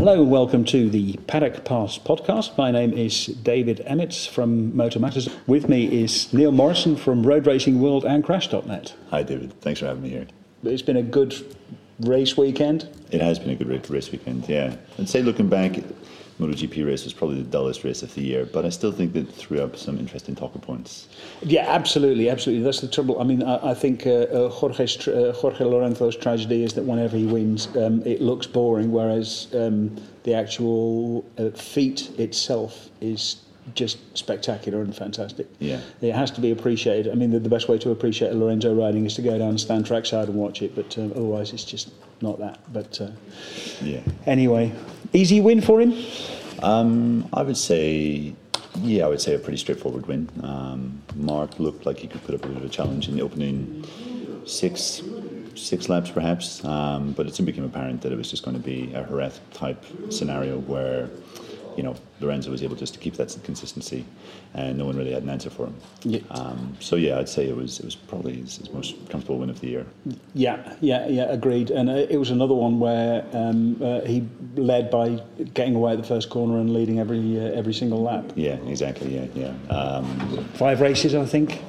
Hello and welcome to the Paddock Pass podcast. My name is David Emmett from Motor Matters. With me is Neil Morrison from Road Racing World and Crash.net. Hi, David. Thanks for having me here. It's been a good race weekend. It has been a good race weekend, yeah. I'd say looking back, MotoGP race was probably the dullest race of the year, but I still think that threw up some interesting talking points. Yeah, absolutely, absolutely. That's the trouble. I mean, I, I think uh, uh, Jorge's, uh, Jorge Lorenzo's tragedy is that whenever he wins, um, it looks boring, whereas um, the actual uh, feat itself is just spectacular and fantastic. Yeah. It has to be appreciated. I mean, the, the best way to appreciate Lorenzo riding is to go down and stand trackside and watch it, but uh, otherwise it's just not that. But uh, yeah. Anyway, easy win for him. Um, I would say, yeah, I would say a pretty straightforward win. Um, Marc looked like he could put up a bit of a challenge in the opening six six laps perhaps, um, but it soon became apparent that it was just going to be a Jerez type scenario where you know, Lorenzo was able just to keep that consistency, and no one really had an answer for him. Yeah. Um, so yeah, I'd say it was it was probably his, his, most comfortable win of the year. Yeah, yeah, yeah, agreed. And uh, it was another one where um, uh, he led by getting away at the first corner and leading every uh, every single lap. Yeah, exactly. Yeah, yeah. Um, Five races, I think.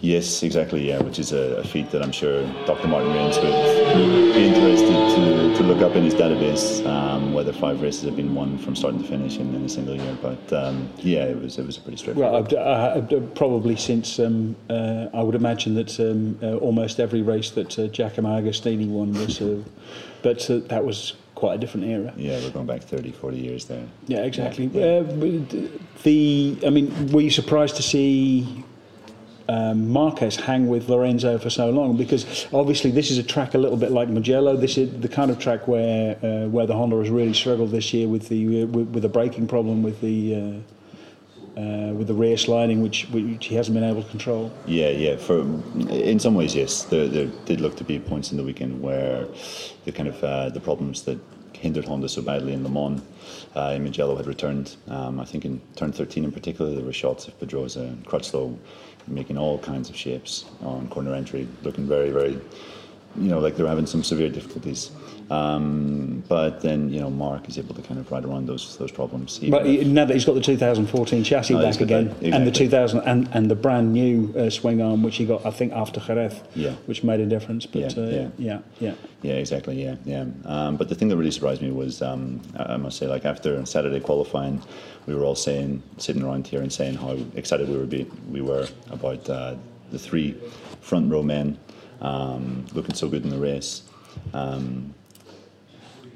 Yes, exactly. Yeah, which is a, a, feat that I'm sure Dr. Martin Raines would be interested to, to look up in his database um, whether five races have been won from start to finish in, in a single year. But um, yeah, it was it was a pretty straightforward. Well, uh, probably since um, uh, I would imagine that um, uh, almost every race that uh, Giacomo Agostini won was, uh, but uh, that was quite a different era. Yeah, we're going back 30, 40 years there. Yeah, exactly. Yeah, yeah. the I mean, were you surprised to see um, Marquez hang with Lorenzo for so long because obviously this is a track a little bit like Mugello. This is the kind of track where uh, where the Honda has really struggled this year with the uh, with, with, a braking problem with the. Uh, uh, with the rear sliding, which, which he hasn't been able to control. Yeah, yeah. For in some ways, yes, there, there did look to be points in the weekend where the kind of uh, the problems that hindered Honda so badly in Le Mans. Uh, Mugello had returned. Um, I think in turn 13 in particular, there were shots of Pedrosa and Crutchlow making all kinds of shapes on corner entry, looking very, very, you know, like they're having some severe difficulties. Um, but then you know Marc is able to kind of ride around those those problems. But now that he's got the 2014 chassis no, back again, exactly. and the 2000 and, and the brand new uh, swing arm which he got, I think after Jerez, yeah. which made a difference. But yeah, uh, yeah. yeah, yeah, yeah, exactly, yeah, yeah. Um, but the thing that really surprised me was, um, I must say, like after Saturday qualifying, we were all saying, sitting around here and saying how excited we were be, we were about uh, the three front row men um, looking so good in the race. Um,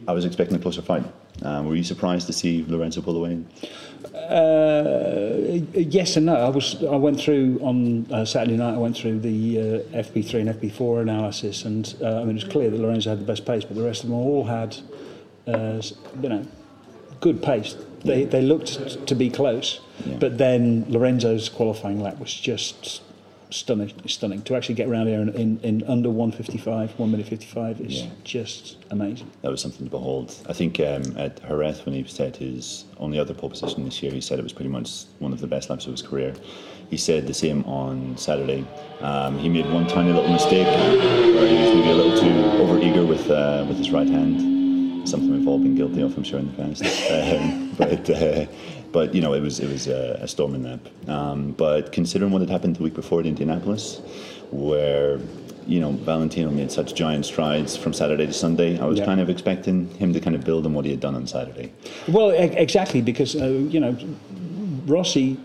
I was expecting a closer fight. Um, were you surprised to see Lorenzo pull away? Uh, yes and no. I was. I went through on uh, Saturday night. I went through the uh, FP3 and FP4 analysis, and uh, I mean it was clear that Lorenzo had the best pace, but the rest of them all had, uh, you know, good pace. They they looked to be close, yeah. but then Lorenzo's qualifying lap was just stunning, stunning. To actually get around here in, in, in under 155, 1 minute 55 is yeah. just amazing. That was something to behold. I think um, at Jerez, when he said his only other pole position this year, he said it was pretty much one of the best laps of his career. He said the same on Saturday. Um, he made one tiny little mistake where he was maybe a little too over eager with, uh, with his right hand. Something we've all been guilty of, I'm sure, in the past. Um, but uh, but you know, it was it was a, a storming lap. Um, but considering what had happened the week before at Indianapolis, where you know Valentino made such giant strides from Saturday to Sunday, I was yeah. kind of expecting him to kind of build on what he had done on Saturday. Well, exactly because uh, you know Rossi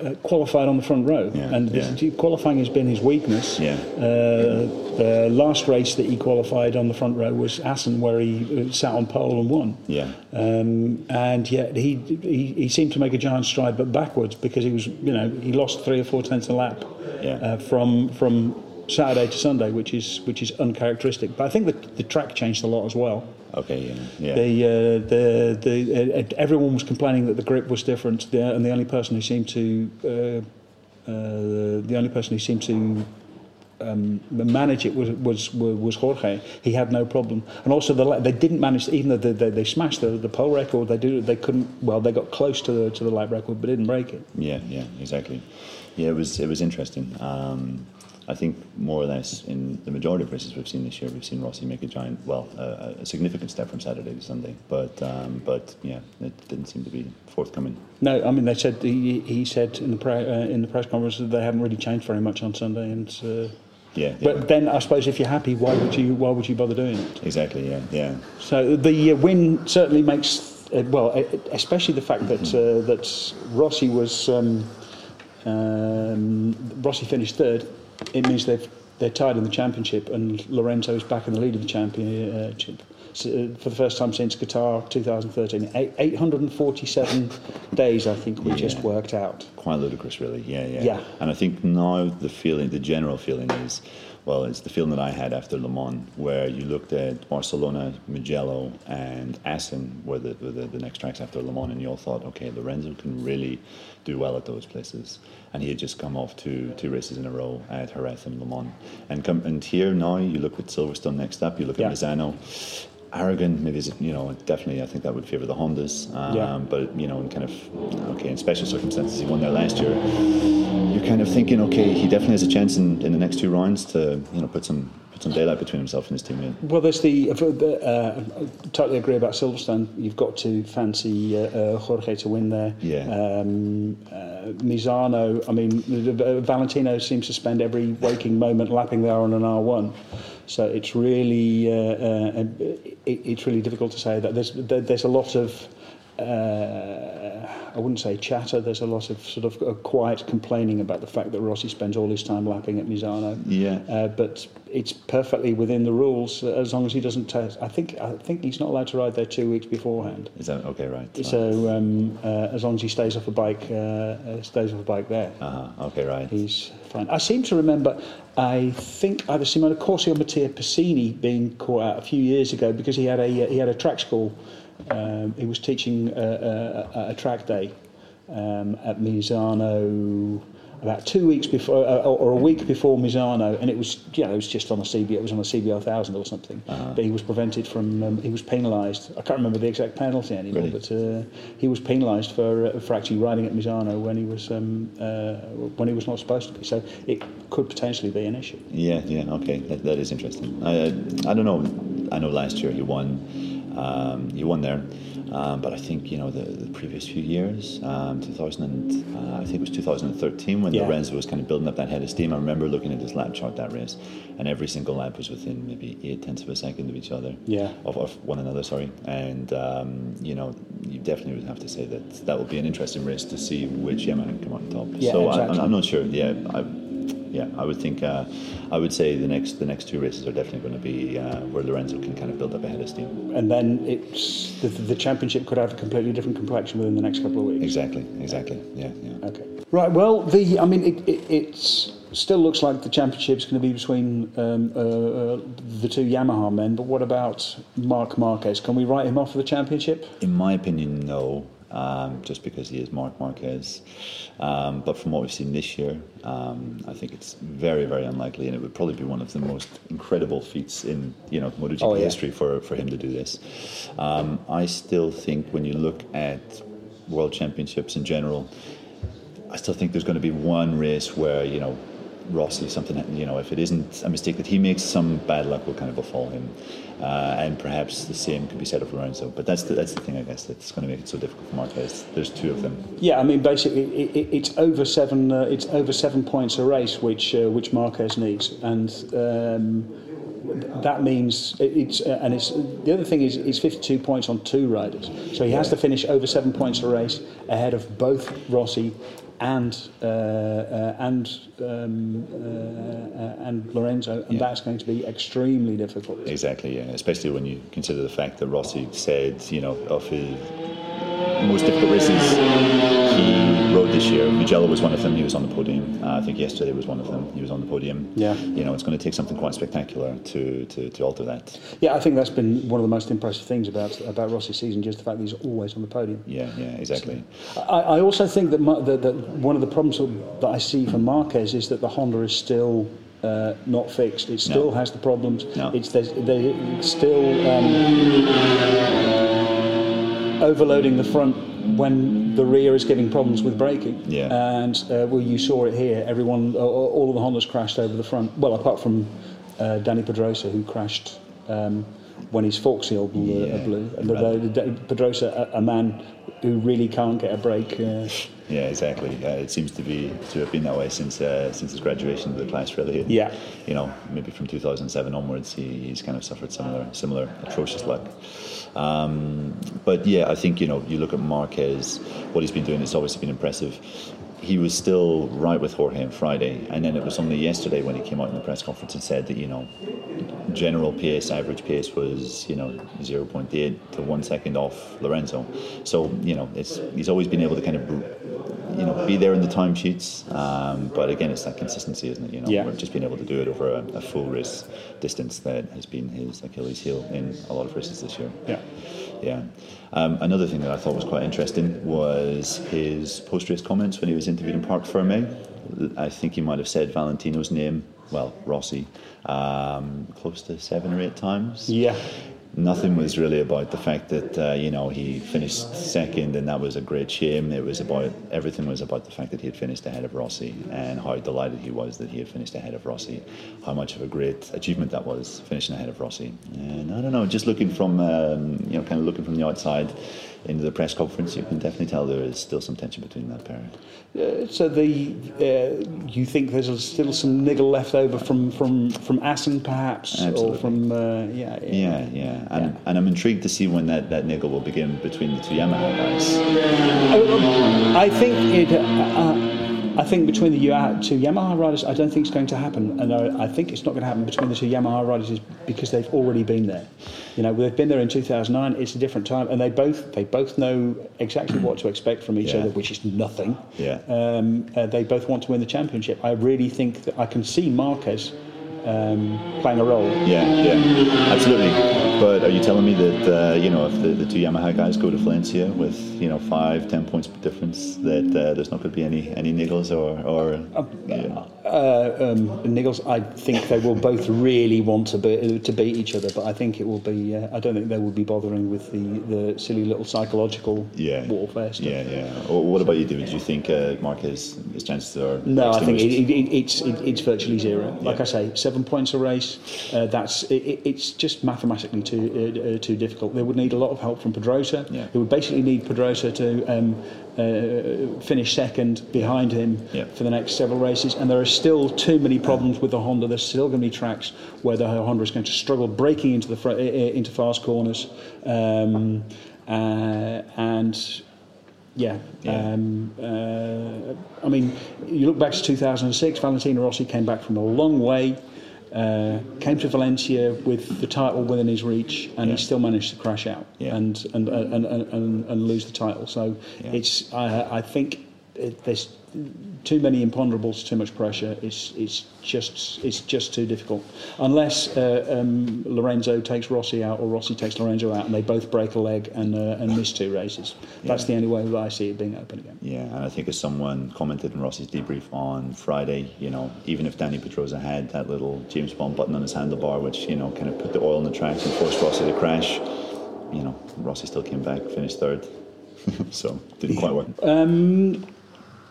uh, qualified on the front row, yeah, and yeah. qualifying has been his weakness. Yeah. Uh, the last race that he qualified on the front row was Assen, where he uh, sat on pole and won. Yeah. Um, and yet he, he he seemed to make a giant stride, but backwards because he was you know he lost three or four tenths a lap. Yeah. Uh, from from Saturday to Sunday, which is which is uncharacteristic. But I think the the track changed a lot as well. Okay, yeah, yeah. The, uh, the, the, uh, everyone was complaining that the grip was different, the, and the only person who seemed to, uh, uh, the only person who seemed to um, manage it was, was was Jorge. He had no problem, and also the, they didn't manage. Even though they, they, they smashed the, the pole record, they did they couldn't. Well, they got close to the to the lap record, but didn't break it. Yeah, yeah, exactly. Yeah, it was it was interesting. Um, I think more or less in the majority of races we've seen this year, we've seen Rossi make a giant, well, a, a significant step from Saturday to Sunday. But um, but yeah, it didn't seem to be forthcoming. No, I mean they said he, he said in the pre, uh, in the press conference that they haven't really changed very much on Sunday, and uh, Yeah, yeah. but then I suppose if you're happy, why would you why would you bother doing it? exactly. Yeah, yeah. So the uh, win certainly makes uh, well, especially the fact that uh, that Rossi was um, um, Rossi finished third. It means they've they're tied in the championship, and Lorenzo is back in the lead of the championship. Uh, for the first time since Qatar 2013, 847 days I think we just worked out. quite ludicrous, really. Yeah, yeah. Yeah. And I think now the feeling, the general feeling is, well, it's the feeling that I had after Le Mans, where you looked at Barcelona, Mugello, and Assen were the, were the, the next tracks after Le Mans, and you all thought, okay, Lorenzo can really do well at those places. And he had just come off two two races in a row at Jerez and Le Mans. And, come, and here now, you look at Silverstone next up, you look Yeah. at Misano. Aragon, maybe is you know definitely. I think that would favour the Hondas. Um, Yeah. But you know, in kind of okay, in special circumstances, he won there last year. You're kind of thinking, okay, he definitely has a chance in, in the next two rounds to you know put some put some daylight between himself and his teammate. Well, there's the. Uh, uh, I totally agree about Silverstone. You've got to fancy uh, uh, Jorge to win there. Yeah. Um, uh, Misano. I mean, Valentino seems to spend every waking moment lapping there on an R1. So it's really, uh, uh, it, it's really difficult to say that. There's there, there's a lot of. Uh, I wouldn't say chatter. There's a lot of sort of uh, quiet complaining about the fact that Rossi spends all his time lapping at Misano. Yeah. Uh, but it's perfectly within the rules uh, as long as he doesn't test. I think I think he's not allowed to ride there two weeks beforehand. Is that okay? Right. So um, uh, as long as he stays off a bike, uh, uh, stays off a bike there, Uh huh. Okay. Right. he's fine. I seem to remember. I think either Simone Corsi or Mattia Pasini being caught out a few years ago because he had a he had a track school. Um, he was teaching a, a, a track day um, at Misano about two weeks before uh, or a week before Misano, and it was you know it was just on a CB it was on a CBR thousand or something. But he was prevented from um, he was penalised. I can't remember the exact penalty anymore, Really? but uh, he was penalised for uh, for actually riding at Misano when he was um, uh, when he was not supposed to be. So it could potentially be an issue. Yeah. Yeah. Okay. That, that is interesting. I I don't know. I know last year he won. Um, he won there. Um, but I think you know the, the previous few years, um, 2000, and, uh, I think it was 2013 when Yeah. Lorenzo was kind of building up that head of steam. I remember looking at his lap chart that race, and every single lap was within maybe eight tenths of a second of each other. Yeah. Of, of one another, sorry. And um, you know, you definitely would have to say that that will be an interesting race to see which Yamaha can come out on top. Yeah, so I, exactly. I'm, I'm not sure. Yeah, I, yeah, I would think. Uh, I would say the next the next two races are definitely going to be uh, where Lorenzo can kind of build up a head of steam. And then it's the, the championship could have a completely different complexion within the next couple of weeks. Exactly. Exactly. Yeah. Yeah. Okay. Right. Well, the I mean, it, it it's still looks like the championship's going to be between um, uh, uh, the two Yamaha men. But what about Marc Marquez? Can we write him off for the championship? In my opinion, no. Um, just because he is Marc Marquez. Um, but from what we've seen this year, um, I think it's very, very unlikely, and it would probably be one of the most incredible feats in you know MotoGP Oh, yeah. history for, for him to do this. Um, I still think when you look at World Championships in general, I still think there's going to be one race where you know Rossi something you know if it isn't a mistake that he makes, some bad luck will kind of befall him, uh, and perhaps the same could be said of Lorenzo. But that's the, that's the thing I guess that's going to make it so difficult for Marquez. There's two of them. Yeah, I mean, basically, it, it, it's over seven. Uh, it's over seven points a race, which uh, which Marquez needs, and um, that means it, it's. Uh, and it's the other thing is, it's 52 points on two riders, so he has to finish over seven points a race ahead of both Rossi and uh, uh, and um, uh, uh, and Lorenzo, and Yeah. that's going to be extremely difficult. Exactly, yeah. Especially when you consider the fact that Rossi said, you know, of his most difficult races he rode this year. Mugello was one of them. He was on the podium. Uh, I think yesterday was one of them. He was on the podium. Yeah. You know, it's going to take something quite spectacular to, to, to alter that. Yeah, I think that's been one of the most impressive things about about Rossi's season, just the fact that he's always on the podium. Yeah, yeah, exactly. I, I also think that, Mar- that, that one of the problems that I see for Marquez is that the Honda is still uh, not fixed. It still No. has the problems. No. It's there's, still um, overloading the front when the rear is giving problems with braking. Yeah. And uh, well, you saw it here. Everyone, all of the Hondas crashed over the front. Well, apart from uh, Dani Pedrosa, who crashed um, when his fork seal blew. Yeah. And the, right. Pedrosa, a, a man who really can't get a break. Uh, Yeah, exactly. Uh, it seems to be to have been that way since uh, since his graduation of the class, really. And, Yeah. You know, maybe from 2007 onwards, he, he's kind of suffered similar similar atrocious luck. Um, but yeah, I think you know you look at Marquez, what he's been doing. It's obviously been impressive. He was still right with Jorge on Friday, and then it was only yesterday when he came out in the press conference and said that you know general pace, average pace was you know 0.8 to one second off Lorenzo. So you know it's he's always been able to kind of you know be there in the timesheets. Um, but again, it's that consistency, isn't it? You know, Yeah. we're just being able to do it over a, a full race distance that has been his Achilles heel in a lot of races this year. yeah. Yeah. Um, another thing that I thought was quite interesting was his post-race comments when he was interviewed in Parc Ferme. I think he might have said Valentino's name, well, Rossi, um, close to seven or eight times. Yeah. Nothing was really about the fact that uh, you know he finished second and that was a great shame. It was about everything was about the fact that he had finished ahead of Rossi and how delighted he was that he had finished ahead of Rossi. How much of a great achievement that was finishing ahead of Rossi. And I don't know, just looking from um, you know kind of looking from the outside into the press conference, you can definitely tell there is still some tension between that pair. Uh, so the uh, you think there's still some niggle left over from from from Assen perhaps Absolutely. or from uh, yeah, Yeah, yeah, and, Yeah. and I'm intrigued to see when that, that niggle will begin between the two Yamaha guys. I think it. I think between the two Yamaha riders, I don't think it's going to happen, and I, I think it's not going to happen between the two Yamaha riders is because they've already been there. You know, they've been there in 2009. It's a different time, and they both they both know exactly what to expect from each Yeah. other, which is nothing. Yeah. Um, uh, they both want to win the championship. I really think that I can see Marquez um, playing a role. Yeah, yeah, absolutely. But are you telling me that uh, you know if the, the two Yamaha guys go to Valencia with you know five, ten points difference, that uh, there's not going to be any any niggles or or yeah. Uh, um, Niggles, I think they will both really want to be, to beat each other, but I think it will be. Uh, I don't think they will be bothering with the, the silly little psychological yeah warfare stuff. Yeah, yeah. Wh- What about you, David? Do you think uh, Marquez his chances are No, I think it, it, it, it's it, it's virtually zero. Like Yeah. I say, seven points a race. Uh, that's it, it- it's just mathematically too uh, uh, too difficult. They would need a lot of help from Pedrosa. Yeah. They would basically need Pedrosa to um, uh, finish second behind him Yeah. for the next several races. And there are still too many problems with the Honda. There's still going to be tracks where the Honda is going to struggle braking into the fr- uh, uh, into fast corners. Um, uh, and yeah. Yeah. Um, uh, I mean, you look back to 2006, Valentino Rossi came back from a long way, uh, came to Valencia with the title within his reach, and Yeah. he still managed to crash out Yeah. and, and, and, and, and, lose the title. So Yeah. it's, I, I think it, there's too many imponderables, too much pressure. It's, it's, just, it's just too difficult. Unless uh, um, Lorenzo takes Rossi out or Rossi takes Lorenzo out and they both break a leg and, uh, and miss two races. That's Yeah. the only way that I see it being open again. Yeah, and I think as someone commented in Rossi's debrief on Friday, you know, even if Dani Pedrosa had that little James Bond button on his handlebar, which you know kind of put the oil in the tracks and forced Rossi to crash, you know, Rossi still came back, finished third, so didn't quite work.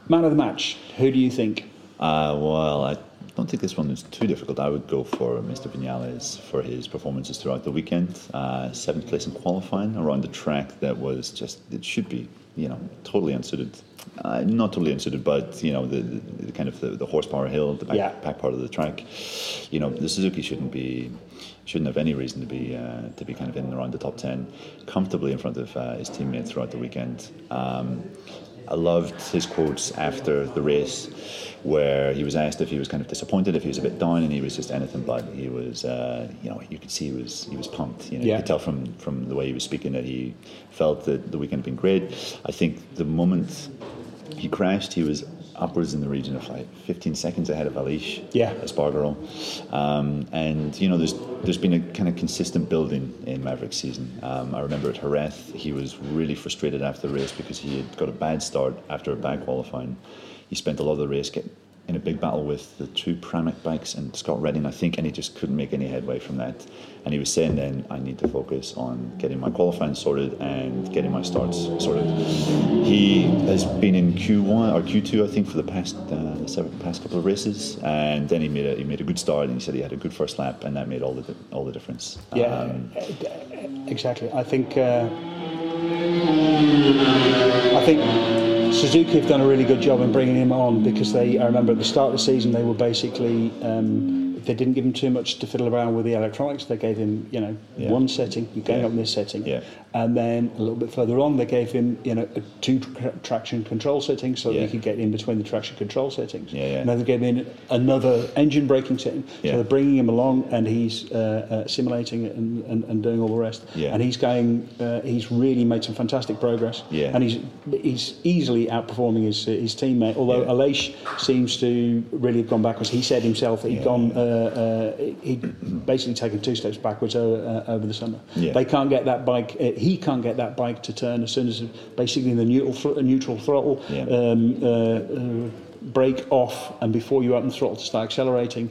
Man of the match, who do you think? Uh, well, I don't think this one is too difficult. I would go for Mr. Vinales for his performances throughout the weekend. Uh, seventh place in qualifying around the track that was just, it should be, you know, totally unsuited. Uh, not totally unsuited, but, you know, the, the, the kind of the, the horsepower hill, the back, Yeah. back part of the track. You know, the Suzuki shouldn't be, shouldn't have any reason to be uh, to be kind of in and around the top 10, comfortably in front of uh, his teammates throughout the weekend. Um, I loved his quotes after the race, where he was asked if he was kind of disappointed, if he was a bit down, and he was just anything but. He was, uh, you know, you could see he was he was pumped. You know, Yeah. you could tell from from the way he was speaking that he felt that the weekend had been great. I think the moment he crashed, he was upwards in the region of like 15 seconds ahead of Aleix Yeah. Espargaro. Um, and you know, there's there's been a kind of consistent building in Maverick's season. Um, I remember at Jerez, he was really frustrated after the race because he had got a bad start after a bad qualifying. He spent a lot of the race get, in a big battle with the two Pramac bikes and Scott Redding, I think, and he just couldn't make any headway from that. And he was saying then, I need to focus on getting my qualifying sorted and getting my starts sorted. He has been in Q1 or Q2, I think, for the past uh, several, past couple of races, and then he made a he made a good start, and he said he had a good first lap, and that made all the all the difference. Yeah, Um, exactly. I think uh, I think Suzuki have done a really good job in bringing him on because they. I remember at the start of the season they were basically. Um, they didn't give him too much to fiddle around with the electronics. They gave him, you know, Yeah. one setting. You're going Yeah. up in this setting, Yeah. And then a little bit further on, they gave him, you know, a two tra- traction control settings so that he could get in between the traction control settings. Yeah, yeah. And then they gave him another engine braking setting. Yeah. So they're bringing him along, and he's uh, uh, simulating it and, and, and doing all the rest. Yeah. And he's going. Uh, he's really made some fantastic progress. Yeah. And he's he's easily outperforming his his teammate. Although Yeah. Aleix seems to really have gone backwards. He said himself that he'd Yeah. gone. Uh, uh, he'd basically taken two steps backwards uh, uh, over the summer. Yeah. They can't get that bike. He can't get that bike to turn as soon as basically the neutral thr- neutral throttle. Yeah. Um, uh, uh, brake off and before you open the throttle to start accelerating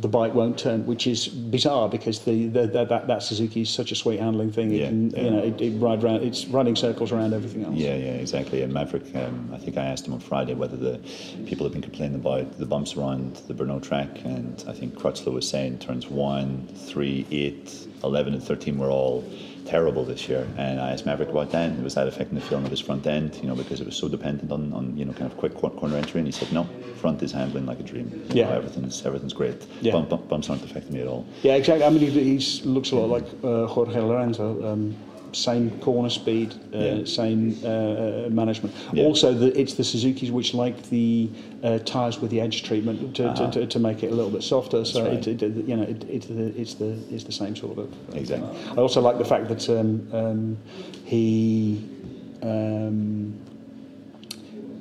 the bike won't turn which is bizarre because the, the, the that, that Suzuki is such a sweet handling thing Yeah, it can yeah. you know it, it ride round it's riding circles around everything else Yeah, yeah, exactly. And Maverick, um, I think I asked him on Friday whether the people have been complaining about the bumps around the Brno track, and I think Crutchlow was saying turns 1, 3, 8, 11, and 13 were all terrible this year. And I asked Maverick about that, was that affecting the feeling of his front end, you know, because it was so dependent on, on you know, kind of quick corner entry, and he said, no, front is handling like a dream. You Yeah. know, everything's, everything's great. Yeah. Bump, bump, bumps aren't affecting me at all. Yeah, exactly. I mean, he he's, looks a lot like uh, Jorge Lorenzo. Um, same corner speed, uh, Yeah. same uh, uh, management. Yeah. Also, the, it's the Suzuki's which like the uh, tyres with the edge treatment to, Uh-huh. to, to, to make it a little bit softer. So right. it, it, you know, it, it's the it's the it's the same sort of. Exactly. I also like the fact that um, um, he. Um,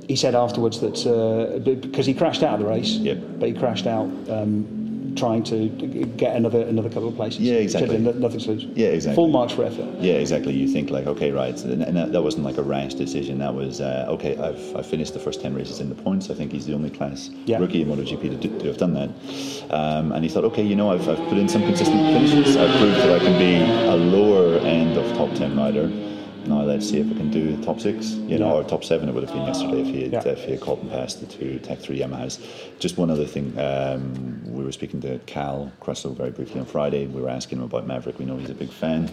he said afterwards that uh, because he crashed out of the race, Yep. but he crashed out um, trying to get another another couple of places. Yeah, exactly. Nothing to lose. Yeah, exactly. Full marks for effort. Yeah, exactly. You think like, okay, right, and, that, that wasn't like a rash decision. That was uh, okay. I've, I've finished the first ten races in the points. I think he's the only class Yeah. rookie in MotoGP to, do, to have done that. Um, and he thought, okay, you know, I've, I've put in some consistent finishes. I've proved that I can be a lower end of top ten rider. Now let's see if we can do the top six, you know, or top seven. It would have been yesterday if he had, Yeah. if he had caught and passed the two Tech Three Yamahas. Just one other thing, um, we were speaking to Cal Cressel very briefly on Friday. We were asking him about Maverick. We know he's a big fan,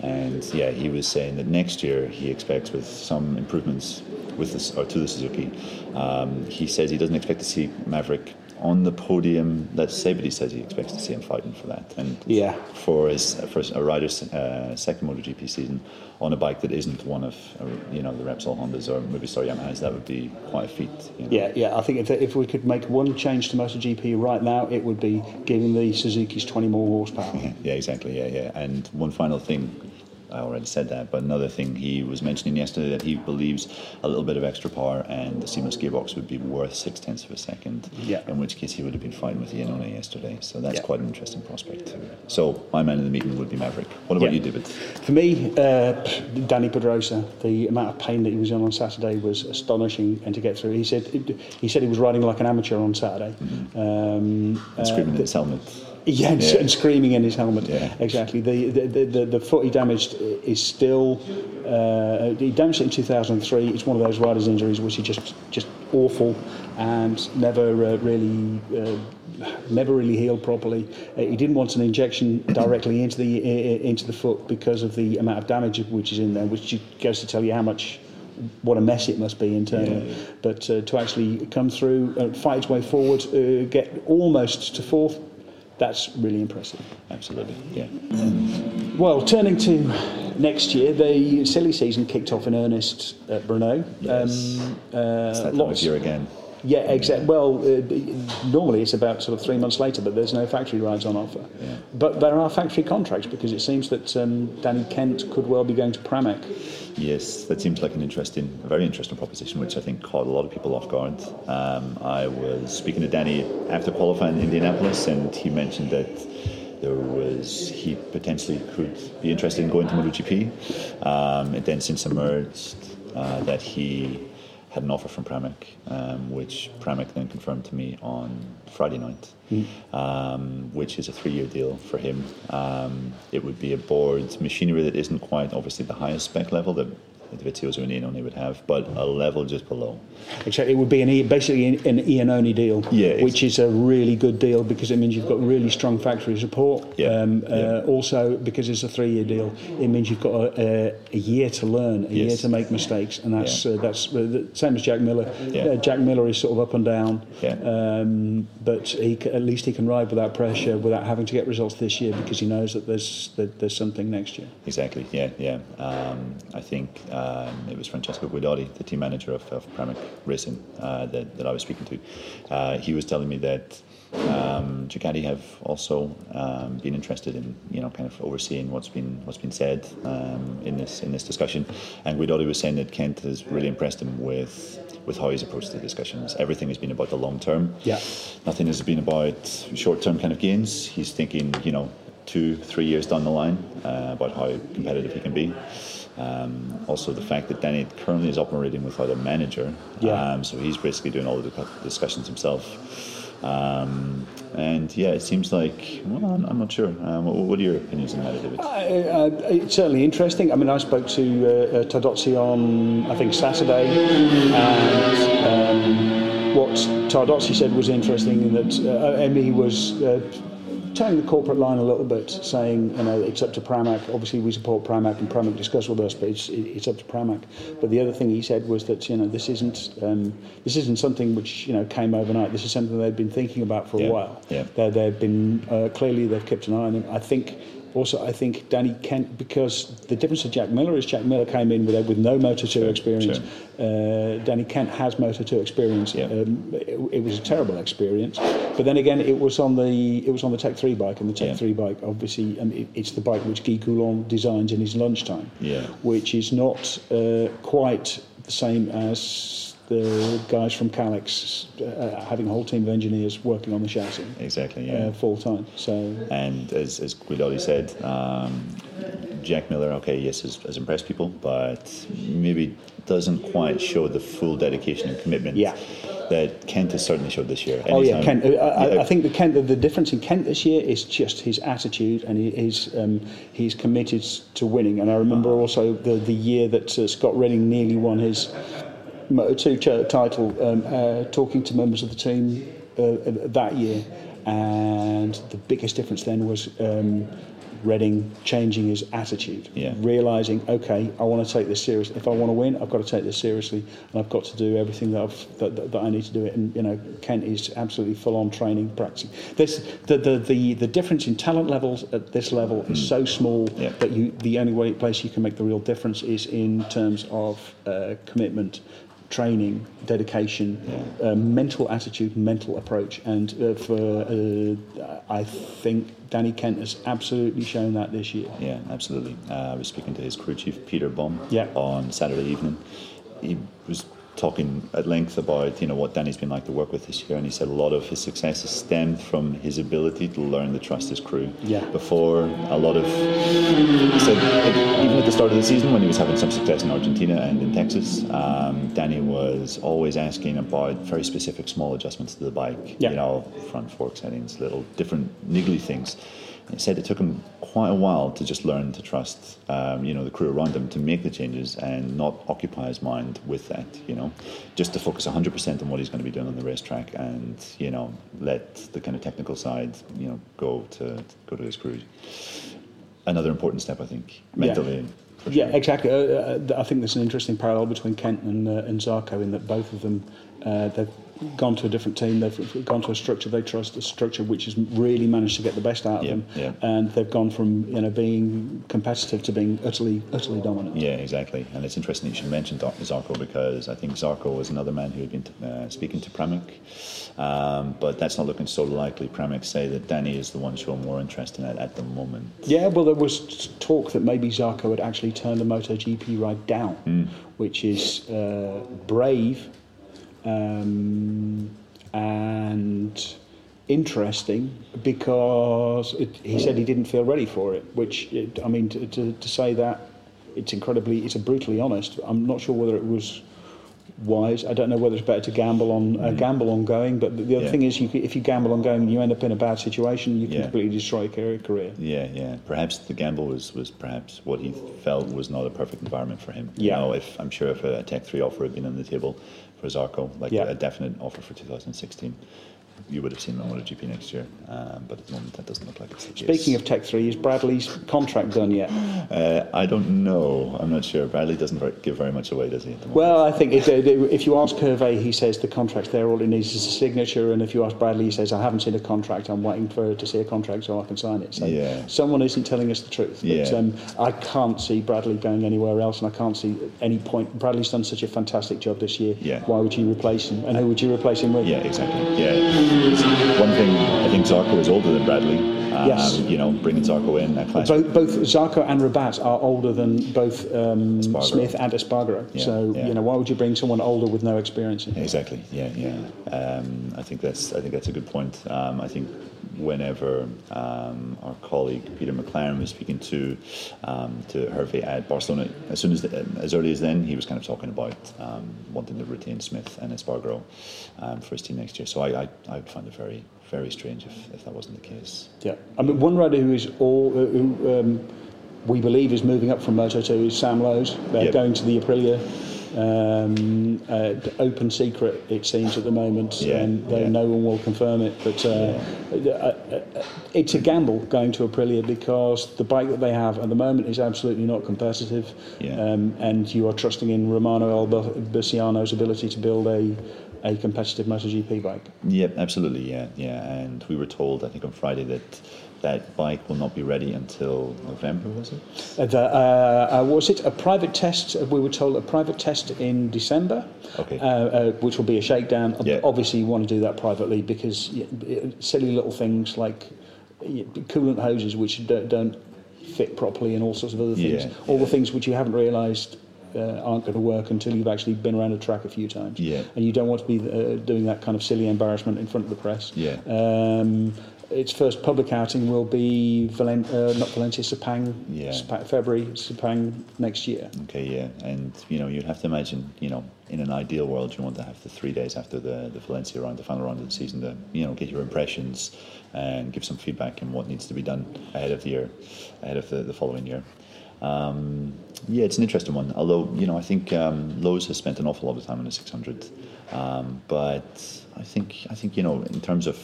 and yeah, he was saying that next year he expects with some improvements with this or to the Suzuki. Um, he says he doesn't expect to see Maverick on the podium. Let's say, but he says he expects to see him fighting for that. And Yeah. for his for a rider's uh, second MotoGP season on a bike that isn't one of uh, you know the Repsol Hondas or maybe sorry Yamahas, that would be quite a feat. You know? Yeah, yeah. I think if, if we could make one change to MotoGP right now, it would be giving the Suzuki's 20 more horsepower. Yeah, exactly. Yeah, yeah. And one final thing, I already said that, but another thing he was mentioning yesterday that he believes a little bit of extra power and the seamless gearbox would be worth six tenths of a second. Yeah. In which case he would have been fine with the Iannone yesterday. So that's Yeah. quite an interesting prospect too. So my man in the meeting would be Maverick. What about Yeah. you, David? For me, uh, Dani Pedrosa, the amount of pain that he was in on Saturday was astonishing, and to get through, he said he said he was riding like an amateur on Saturday. Um, And screaming in his helmet. Yeah, and, Yeah. and screaming in his helmet. Yeah. Exactly. The, the, the, the, foot he damaged is still. Uh, he damaged it in 2003. It's one of those riders' injuries which is just just awful and never uh, really. Uh, Never really healed properly. Uh, he didn't want an injection directly into the into the foot because of the amount of damage which is in there, which goes to tell you how much what a mess it must be internally. Yeah. But uh, to actually come through, uh, fight its way forward, uh, get almost to fourth, that's really impressive. Absolutely. Yeah. Well, turning to next year, the silly season kicked off in earnest at Brno. Yes. uh, It's that time of year again. Yeah, exactly. Well, uh, normally it's about sort of three months later, but there's no factory rides on offer. Yeah. But there are factory contracts because it seems that um, Danny Kent could well be going to Pramac. Yes, that seems like an interesting, a very interesting proposition, which I think caught a lot of people off guard. Um, I was speaking to Danny after qualifying in Indianapolis, and he mentioned that there was he potentially could be interested in going to MotoGP. Um, then since emerged uh, that he had an offer from Pramac, um, which Pramac then confirmed to me on Friday night, um, which is a three-year deal for him. Um, it would be a board machinery that isn't quite obviously the highest spec level that the Vitios or an Iannone would have, but a level just below. Exactly, it would be an e, basically an, an Iannone deal, Yeah, which is a really good deal because it means you've got really strong factory support. Yeah, Um, yeah. Uh, also, because it's a three-year deal, it means you've got a, a, a year to learn, a year to make mistakes, and that's Yeah. uh, that's uh, the same as Jack Miller. Yeah. Uh, Jack Miller is sort of up and down, Yeah. um, but he, at least he can ride without pressure, without having to get results this year because he knows that there's that there's something next year. Exactly. Yeah, yeah. Um, I think um, it was Francesco Guidotti, the team manager of, of Pramac Racing, uh, that, that I was speaking to. Uh, he was telling me that um, Ducati have also um, been interested in, you know, kind of overseeing what's been what's been said um, in this in this discussion. And Guidotti was saying that Kent has really impressed him with with how he's approached the discussions. Everything has been about the long term. Yeah. Nothing has been about short term kind of gains. He's thinking, you know, two, three years down the line uh, about how competitive he can be. Um, also, the fact that Danny currently is operating without a manager, Yeah. um, so he's basically doing all the discussions himself. Um, and yeah, it seems like well, I'm, I'm not sure. Um, what, what are your opinions on that, David? Uh, uh, it's certainly interesting. I mean, I spoke to uh, uh, Tardozzi on, I think, Saturday, and um, what Tardozzi said was interesting in that uh, Emmy was uh, towing the corporate line a little bit, saying, you know, it's up to Pramac. Obviously, we support Pramac, and Pramac discuss with us, but it's, it's up to Pramac. But the other thing he said was that, you know, this isn't um, this isn't something which you know came overnight. This is something they've been thinking about for Yeah, a while. yeah. They, they've been uh, clearly they've kept an eye on him. I think also I think Danny Kent because the difference with Jack Miller is Jack Miller came in with with no Moto 2 experience. Uh, Danny Kent has Moto 2 experience. Yeah. Um, it, it was a terrible experience, but then again it was on the it was on the Tech 3 bike and the Tech Yeah. 3 bike obviously um, it, it's the bike which Guy Coulon designs in his lunchtime, Yeah. which is not uh, quite the same as the guys from Kalex uh, having a whole team of engineers working on the chassis Exactly. Yeah. uh, full time. So And as, as Guidotti said, um, Jack Miller, okay, yes, has, has impressed people, but maybe doesn't quite show the full dedication and commitment Yeah. that Kent has certainly showed this year. Oh yeah, Kent. uh, I, I think the Kent. The, difference in Kent this year is just his attitude, and he, he's um, he's committed to winning. And I remember also the the year that uh, Scott Redding nearly won his Two ch- title, um, uh, talking to members of the team uh, uh, that year, and the biggest difference then was. Um, Redding changing his attitude, Yeah. realizing, okay, I want to take this seriously. If I want to win, I've got to take this seriously, and I've got to do everything that I've that, that, that I need to do it. And you know, Kent is absolutely full on training, practicing. This the the the, the difference in talent levels at this level is so small Yeah. that you the only way place you can make the real difference is in terms of uh, commitment. Training, dedication, uh, mental attitude, mental approach, and uh, for uh, I think Danny Kent has absolutely shown that this year. Yeah, absolutely. Uh, I was speaking to his crew chief, Peter Bom, Yeah. on Saturday evening. He was talking at length about you know what Danny's been like to work with this year, and he said a lot of his success has stemmed from his ability to learn to trust his crew. Yeah. Before a lot of, he said even at the start of the season when he was having some success in Argentina and in Texas, um, Danny was always asking about very specific small adjustments to the bike. Yeah. You know, front fork settings, little different niggly things. He said it took him quite a while to just learn to trust, um, you know, the crew around him to make the changes and not occupy his mind with that, you know, just to focus 100% on what he's going to be doing on the racetrack and, you know, let the kind of technical side, you know, go to go to his crew. Another important step, I think, mentally. Yeah, sure. exactly. Uh, uh, I think there's an interesting parallel between Kent and, uh, and Zarco in that both of them uh, they've gone to a different team. They've gone to a structure they trust, a structure which has really managed to get the best out of Yeah, them, yeah. and they've gone from you know being competitive to being utterly utterly dominant. Yeah, exactly. And it's interesting that you should mention Zarco because I think Zarco was another man who had been uh, speaking to Pramac. Um, but that's not looking so likely. Pramac say that Danny is the one showing more interest in it at the moment. Yeah, well, there was talk that maybe Zarco had actually turned the MotoGP ride down, Hmm. which is uh, brave um, and interesting because it, he said he didn't feel ready for it. Which it, I mean, to, to, to say that it's incredibly, it's a brutally honest. I'm not sure whether it was wise. I don't know whether it's better to gamble on uh, gamble on going, but the, the other. Yeah. thing is, you, if you gamble on going, you end up in a bad situation. You can Yeah. completely destroy your career. career. Yeah, yeah. Perhaps the gamble was, was perhaps what he felt was not a perfect environment for him. Yeah. You know, if I'm sure if a Tech Three offer had been on the table for Zarco, like Yeah. a definite offer for 2016, you would have seen him on MotoGP next year. Um, but at the moment, that doesn't look like it's the case. Speaking of Tech Three, is Bradley's contract done yet? uh, I don't know. I'm not sure. Bradley doesn't give very much away, does he? Well, I think it, it, if you ask Hervé, he says the contract's there. All it needs is a signature. And if you ask Bradley, he says I haven't seen a contract. I'm waiting for to see a contract so I can sign it. So Yeah. someone isn't telling us the truth. But Yeah. um, I can't see Bradley going anywhere else, and I can't see any point. Bradley's done such a fantastic job this year. Yeah. Why would you replace him? And who would you replace him with? Yeah, exactly. Yeah. One thing, I think Zarco is older than Bradley. Um, Yes. You know, bringing Zarco in, that class. Both, both Zarco and Rabat are older than both um, Smith and Espargaro. Yeah, so yeah. you know, why would you bring someone older with no experience? In? Exactly. Yeah, yeah. Um, I think that's I think that's a good point. Um, I think whenever um, our colleague Peter McLaren was speaking to um, to Hervé at Barcelona, as soon as as early as then, he was kind of talking about um, wanting to retain Smith and Espargaro um, for his team next year. So I I, I would find it very very strange if, if that wasn't the case. Yeah, I mean, one rider who is all who um, we believe is moving up from Moto 2 is Sam Lowes. They're Yep. going to the Aprilia. Um, uh, open secret, it seems at the moment, Yeah, and though yeah. no one will confirm it. But uh, uh, uh, it's a gamble going to Aprilia because the bike that they have at the moment is absolutely not competitive, Yeah. um, and you are trusting in Romano Albesiano's ability to build a a competitive MotoGP bike. Yeah, absolutely. Yeah, yeah. And we were told, I think, on Friday that that bike will not be ready until November. Was it? Uh, the, uh, uh, was it a private test? uh, We were told a private test in December, Okay. uh, uh, which will be a shakedown. Yeah. Obviously, you want to do that privately because silly little things like coolant hoses which don't, don't fit properly and all sorts of other things. Yeah, all the things which you haven't realised. Uh, aren't going to work until you've actually been around a track a few times. Yeah. And you don't want to be uh, doing that kind of silly embarrassment in front of the press. Yeah. Um, its first public outing will be Valen- uh, not Valencia, Sepang, Yeah. Sepa- February, Sepang next year. Okay, yeah, and you know you'd have to imagine, you know, in an ideal world, you want to have the three days after the the Valencia round, the final round of the season, to you know get your impressions and give some feedback on what needs to be done ahead of the year, ahead of the, the following year. Um, yeah, it's an interesting one. Although you know, I think um, Lowes has spent an awful lot of time on the 600, um, but I think I think you know, in terms of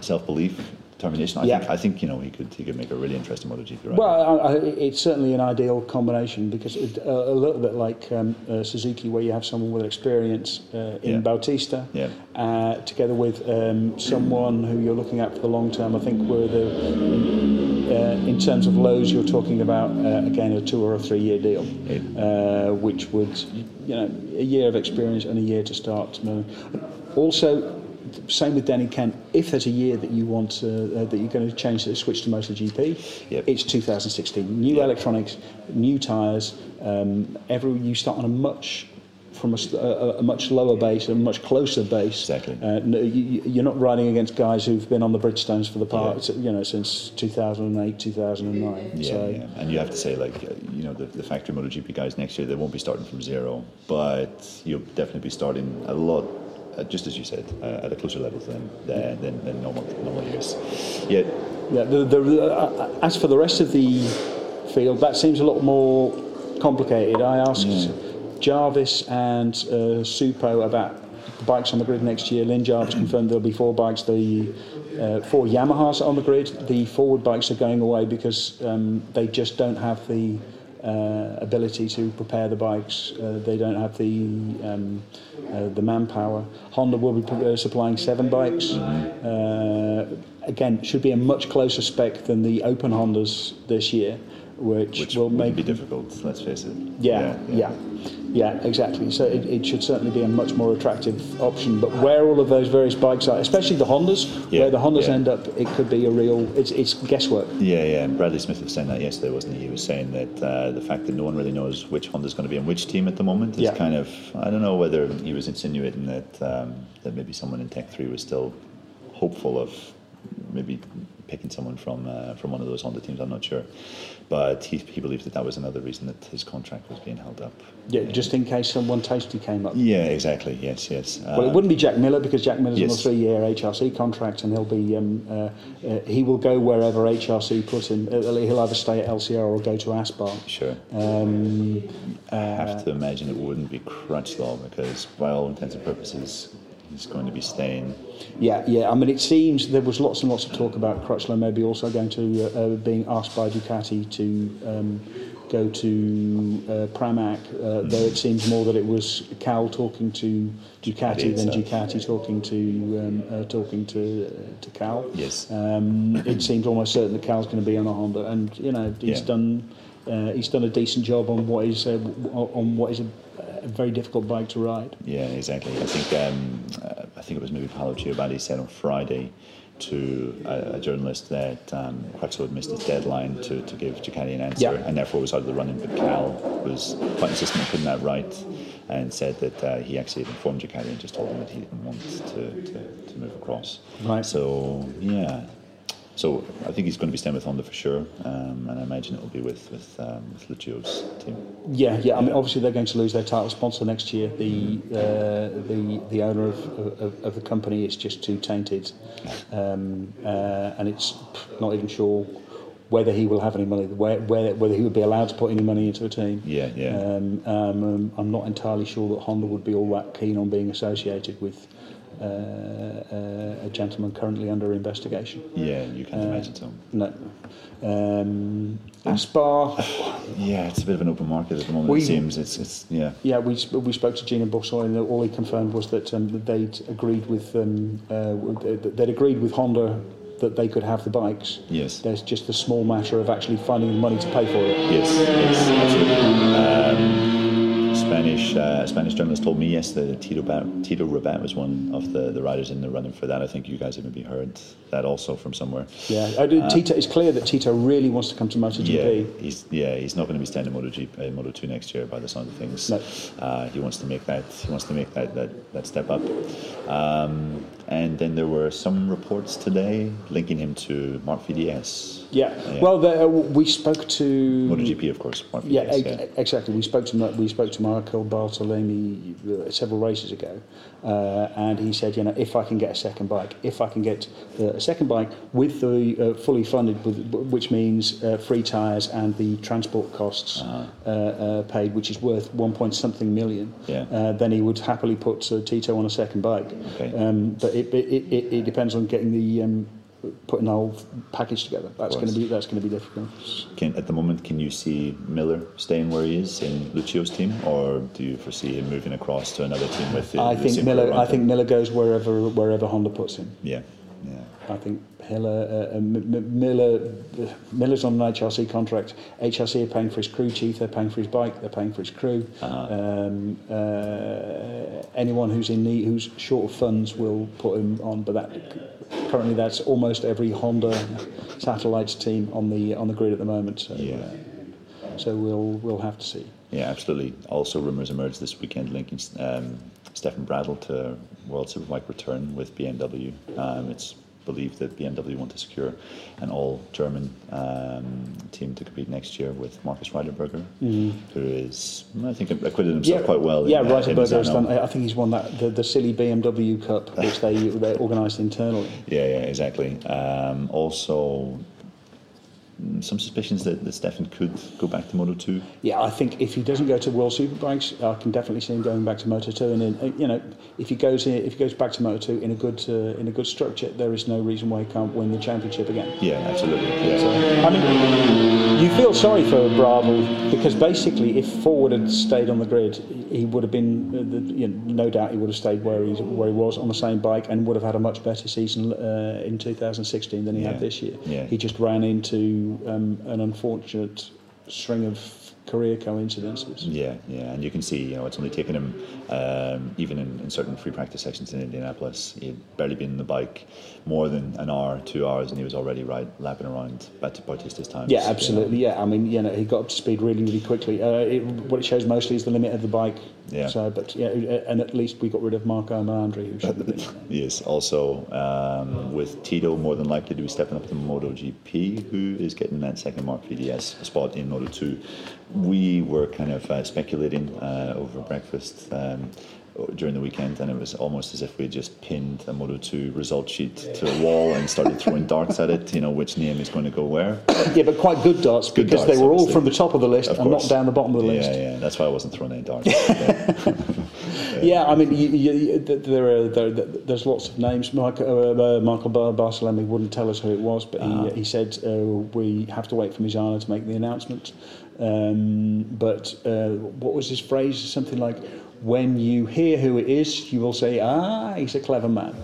self belief, determination, I Yeah. think I think you know he could he could make a really interesting MotoGP rider. Well, I, I, it's certainly an ideal combination because it, uh, a little bit like um, uh, Suzuki, where you have someone with experience uh, in Yeah. Bautista, Yeah. uh, together with um, someone who you're looking at for the long term. I think we're the, uh, in terms of Lowes, you're talking about uh, again a two or a three year deal, uh, which would you know a year of experience and a year to start. Also, same with Danny Kent. If there's a year that you want uh, uh, that you're going to change the switch to MotoGP, Yep. it's 2016. New electronics, new tyres. Um, every you start on a much from a, a- a much lower base, a much closer base. Exactly. Uh, you, you're not riding against guys who've been on the Bridgestones for the part, you know, since 2008, 2009. Yeah, so, yeah, and you have to say like uh, you know the, the factory MotoGP guys next year they won't be starting from zero, but you'll definitely be starting a lot, just as you said, uh, at a closer level than than, than, than normal normal years. Yeah, Yeah, the, the, uh, as for the rest of the field, that seems a lot more complicated. I asked Jarvis and uh, Suppo about the bikes on the grid next year. Lin Jarvis confirmed there'll be four bikes. The uh, four Yamahas on the grid. The forward bikes are going away because um, they just don't have the uh, ability to prepare the bikes. Uh, they don't have the um, uh, the manpower. Honda will be uh, supplying seven bikes. Uh, again, should be a much closer spec than the Open Hondas this year, which, which will make be difficult. Let's face it. yeah, yeah, yeah, exactly. So it, it should certainly be a much more attractive option. But where all of those various bikes are, especially the Hondas, Yeah, where the Hondas yeah. end up, it could be a real. It's, it's guesswork. Yeah, yeah. And Bradley Smith was saying that yesterday, wasn't he? He was saying that uh, the fact that no one really knows which Honda's going to be in which team at the moment is Yeah. kind of. I don't know whether he was insinuating that um, that maybe someone in Tech Three was still hopeful of maybe picking someone from uh, from one of those Honda teams. I'm not sure, but he, he believes that that was another reason that his contract was being held up. Yeah, just in case someone tasty came up. Yeah, exactly. Yes, yes. Well, it Uh, wouldn't be Jack Miller because Jack Miller's on a three-year HRC contract, and he'll be um, uh, uh, he will go wherever HRC put him. Uh, He'll either stay at LCR or go to Aspar. Sure. Um, I have to imagine it wouldn't be Crutchlow because, by all intents and purposes, he's going to be staying. yeah, yeah. I mean, it seems there was lots and lots of talk about Crutchlow maybe also going to uh, uh, being asked by Ducati to um, go to uh, Pramac. Uh, Though it seems more that it was Cal talking to Ducati than itself. Ducati talking to um, uh, talking to uh, to Cal. Yes. Um, it seems almost certain that Cal's going to be on a Honda, and you know he's Yeah. done uh, he's done a decent job on what is uh, on what is a, a very difficult bike to ride. Yeah, exactly. I think um, I think it was maybe Paolo Giovanni said on Friday to a, a journalist that um, Crutchlow had missed his deadline to, to give Ducati an answer, Yeah. and therefore was out of the running. But Cal was quite insistent on putting that right, and said that uh, he actually had informed Ducati and just told them that he didn't want to, to, to move across. Right. So yeah. So I think he's going to be staying with Honda for sure, um, and I imagine it will be with with, um, with Lucio's team. Yeah, yeah. I mean, obviously they're going to lose their title sponsor next year. The uh, the the owner of, of, of the company is just too tainted, um, uh, and it's not even sure whether he will have any money, where, where, whether he would be allowed to put any money into a team. Yeah, yeah. Um, um, um, I'm not entirely sure that Honda would be all that keen on being associated with uh, uh, a gentleman currently under investigation. Yeah, you can imagine so. No. Um, Aspar. Yeah, it's a bit of an open market at the moment. We- it seems it's it's yeah. Yeah, we sp- we spoke to Gino Borsoi, and all he confirmed was that, um, they'd agreed with um, uh, they'd agreed with Honda that they could have the bikes. Yes. There's just a small matter of actually finding the money to pay for it. Yes, yes, absolutely. Um, Spanish uh, Spanish journalist told me yesterday that Tito, ba- Tito Rabat was one of the, the riders in the running for that. I think you guys have maybe heard that also from somewhere. Yeah, uh, Tito, it's clear that Tito really wants to come to MotoGP. Yeah, he's yeah he's not going to be staying in MotoGP, uh, Moto two next year by the sound of things. No. Uh, he wants to make that he wants to make that that, that step up. Um, and then there were some reports today linking him to Marc VDS. Yeah. Yeah. Well, the, uh, we spoke to MotoGP, of course. Yeah, ex- exactly. We spoke to we spoke to Michael Bartholemy uh, several races ago, uh, and he said, you know, if I can get a second bike, if I can get uh, a second bike with the uh, fully funded, with, which means uh, free tyres and the transport costs uh, uh, paid, which is worth one point something million, Yeah. uh, then he would happily put uh, Tito on a second bike. Okay. Um, but it, it, it, it depends on getting the um, putting the whole package together. That's going to be that's going to be difficult. Can, at the moment, can you see Miller staying where he is in Lucio's team, or do you foresee him moving across to another team with the, I the think same Miller. I think Miller goes wherever wherever Honda puts him. Yeah, yeah. I think Miller, uh, M- M- Miller, Miller's on an HRC contract. HRC are paying for his crew chief. They're paying for his bike. They're paying for his crew. Um, uh, anyone who's in need, who's short of funds, will put him on. But that currently, that's almost every Honda satellites team on the on the grid at the moment. So, Yeah. uh, so we'll we'll have to see. Yeah, absolutely. Also, rumours emerged this weekend linking um, Stefan Bradl to World Superbike return with BMW. Um, it's believed that BMW want to secure an all-German um, team to compete next year with Markus Reiterberger, who is, I think, acquitted himself quite well. Yeah, uh, in Reiterberger has done. I think he's won that the, the silly BMW Cup, which they they organised internally. Yeah, yeah, exactly. Um, also, mm, some suspicions that, that Stefan could go back to Moto 2. Yeah, I think if he doesn't go to World Superbikes, I can definitely see him going back to Moto Two. And in, uh, you know, if he goes in, if he goes back to Moto Two in a good uh, in a good structure, there is no reason why he can't win the championship again. Yeah, absolutely. Yeah. So, I mean, you feel sorry for Bradl because basically, if Forward had stayed on the grid, he would have been, uh, the, you know, no doubt, he would have stayed where he where he was on the same bike and would have had a much better season uh, in 2016 than he Yeah. had this year. Yeah. He just ran into um, an unfortunate string of career coincidences. Yeah, yeah, and you can see, you know, it's only taken him, um, even in, in certain free practice sessions in Indianapolis, he had barely been on the bike more than an hour, two hours, and he was already right lapping around back to Bautista's times. Yeah, absolutely. Yeah, I mean, you know, he got up to speed really, really quickly. Uh, it, what it shows mostly is the limit of the bike. Yeah. So, but yeah, and at least we got rid of Marco Melandri, who should have been. Yes, also um, with Tito more than likely to be stepping up to MotoGP, who is getting that second Marc VDS spot in Moto 2. We were kind of uh, speculating uh, over breakfast. Um, during the weekend, and it was almost as if we just pinned a Moto 2 result sheet to a wall and started throwing darts at it, you know, which name is going to go where. Yeah, but quite good darts Good because darts, they were all from the top of the list Of and course. not down the bottom of the yeah, list. yeah, yeah, that's why I wasn't throwing any darts. Yeah. Yeah, I mean, you, you, there are there, there's lots of names. Michael, uh, uh, Michael wouldn't tell us who it was, but he, he said uh, we have to wait for Misano to make the announcement. Um, but uh, what was his phrase? Something like, "When you hear who it is, you will say, ah, he's a clever man."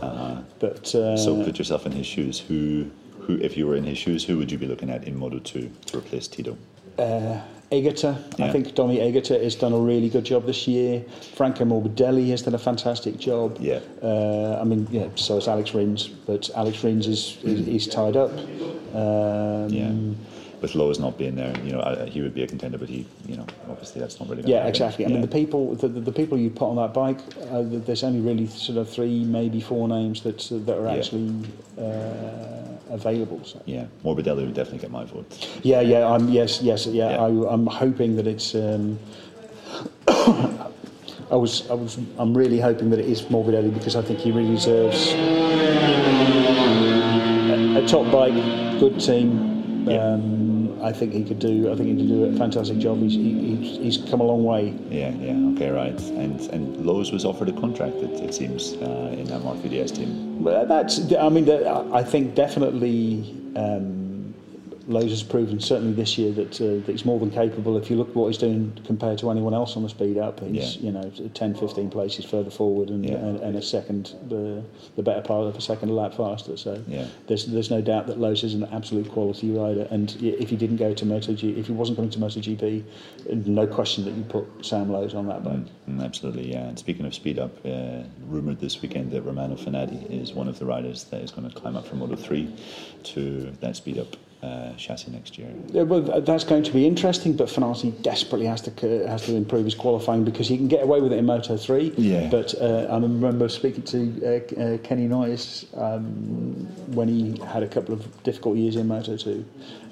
But uh, so put yourself in his shoes. Who, who, if you were in his shoes, who would you be looking at in Moto 2 to replace Tito? uh, Egata, I think Tommy Egata has done a really good job this year. Franco Morbidelli has done a fantastic job. Yeah. Uh, I mean, yeah, so is Alex Rins, but Alex Rins is, is, is tied up. Um, Yeah. With Lowes not being there, you know, I, he would be a contender, but he, you know, obviously that's not really. gonna Yeah, happen. exactly. I mean, the people, the, the people you put on that bike, uh, there's only really sort of three, maybe four names that uh, that are Yeah. actually uh, available. So. Yeah, Morbidelli would definitely get my vote. Yeah, yeah, I'm yes, yes, yeah. Yeah. I, I'm hoping that it's. Um, I was, I was, I'm really hoping that it is Morbidelli because I think he really deserves a, a top bike, good team. Yeah. Um, I think he could do. I think he could do a fantastic job. He's, he, he's, come a long way. Yeah, yeah, okay, right. And and Lowes was offered a contract, it, it seems, uh, in that Marc VDS team. Well, that's. I mean, I think definitely. Um, Lowes has proven certainly this year that, uh, that he's more than capable. If you look at what he's doing compared to anyone else on the speed up, he's Yeah. you know 10, 15 places further forward and, Yeah. and, and a second the the better part of a second lap faster. So Yeah. there's there's no doubt that Lowes is an absolute quality rider. And if he didn't go to MotoGP, if he wasn't going to MotoGP, no question that you put Sam Lowes on that bike. Mm, absolutely, yeah. And speaking of speed up, uh, rumoured this weekend that Romano Fenati is one of the riders that is going to climb up from Moto 3 to that speed up uh, chassis next year. Yeah, well, that's going to be interesting, but Fenati desperately has to has to improve his qualifying because he can get away with it in Moto three. Yeah. But uh, I remember speaking to uh, uh, Kenny Noyes um, when he had a couple of difficult years in Moto two,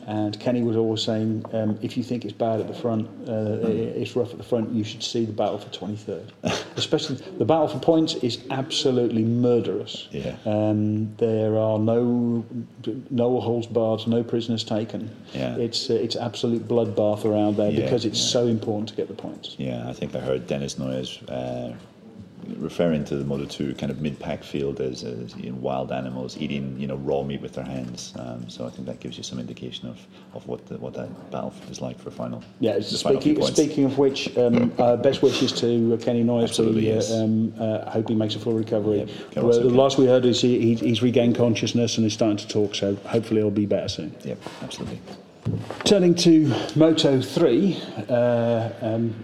and Kenny was always saying, um, if you think it's bad at the front, uh, it's rough at the front, you should see the battle for twenty third. Especially the battle for points is absolutely murderous. Yeah. Um, there are no no holds barred, no prisoners taken. Yeah. It's uh, it's absolute bloodbath around there Yeah, because it's yeah. so important to get the points. Yeah, I think I heard Dennis Noyes uh, referring to the Moto 2 kind of mid-pack field as, as you know, wild animals eating you know raw meat with their hands. Um, so I think that gives you some indication of, of what the, what that battle is like for a final. Yeah. the final Speaking speaking of which, um, uh, best wishes to uh, Kenny Noyes. Absolutely, uh, yes. um, uh, hope he makes a full recovery. Kenny well, the can. last we heard is he, he, he's regained consciousness and is starting to talk. So hopefully he'll be better soon. Yep, absolutely. Turning to Moto 3, uh, um,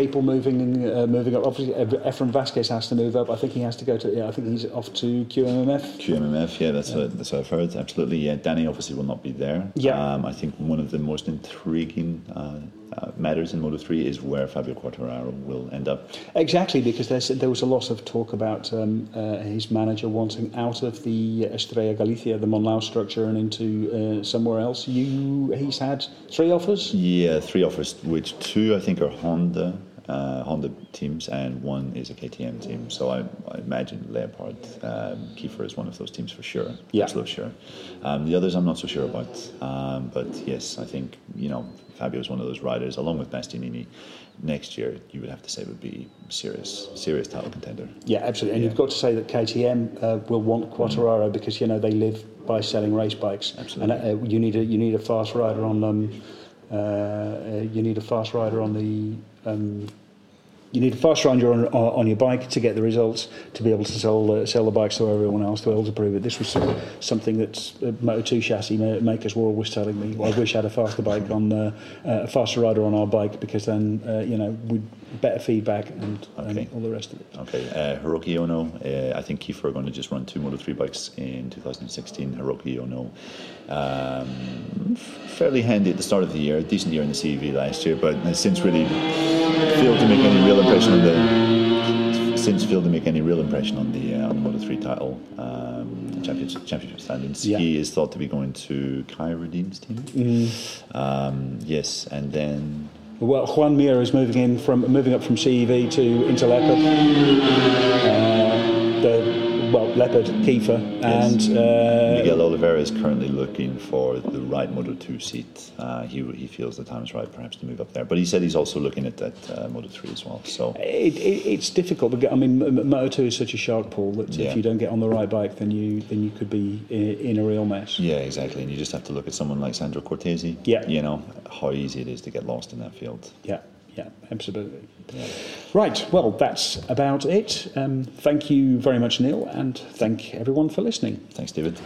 people moving uh, moving up. Obviously, Efren Vazquez has to move up. I think he has to go to. Yeah, I think he's off to QMMF. QMMF, yeah, that's what that's what I've heard. Absolutely, yeah. Danny obviously will not be there. Yeah. Um, I think one of the most intriguing uh, uh, matters in Moto 3 is where Fabio Quartararo will end up. Exactly, because there was a lot of talk about um, uh, his manager wanting out of the Estrella Galicia, the Monlau structure, and into uh, somewhere else. You, he's had three offers. Yeah, three offers, which two I think are Honda. Uh, Honda teams and one is a KTM team. So I, I imagine Leopard, um, Kiefer is one of those teams for sure. Yeah. Absolute sure. Um, the others I'm not so sure about. Um, but yes, I think you know Fabio is one of those riders, along with Bastianini. Next year, you would have to say would be serious, serious title contender. Yeah, absolutely. And Yeah. you've got to say that KTM uh, will want Quartararo because you know they live by selling race bikes. Absolutely. And uh, you need a you need a fast rider on um, uh, uh, you need a fast rider on the um, you need a fast rider on, on your bike to get the results, to be able to sell uh, sell the bikes to everyone else, to be able to prove it. This was something that uh, Moto 2 chassis makers were always telling me. Well, I wish I had a faster bike on uh, a faster rider on our bike because then uh, you know we'd better feedback and, okay. and, all the rest of it. Okay, uh, Hiroki Ono. Uh, I think Kiefer are going to just run two Moto 3 bikes in 2016. Hiroki Ono, um, fairly handy at the start of the year, decent year in the CEV last year, but has since really failed to make any real impression on the since failed to make any real impression on the uh, on the Moto 3 title um, championship, championship standings. Yeah. He is thought to be going to Kai Rudin's team. Mm. Um, yes, and then well, Joan Mir is moving in from moving up from CEV to Leopard. Uh, the well, Leopard, Kiefer, yes. and uh, Miguel Oliveira is currently looking for the right Moto 2 seat. Uh, he, he feels the time is right, perhaps, to move up there. But he said he's also looking at that uh, Moto 3 as well. So it, it, it's difficult. I mean, Moto 2 is such a shark pool that yeah. if you don't get on the right bike, then you then you could be in, in, a real mess. Yeah, exactly. And you just have to look at someone like Sandro Cortese. Yeah, you know how easy it is to get lost in that field. Yeah yeah, absolutely. Yeah. Right, well, that's about it. Um, thank you very much, Neil, and thank everyone for listening. Thanks, David.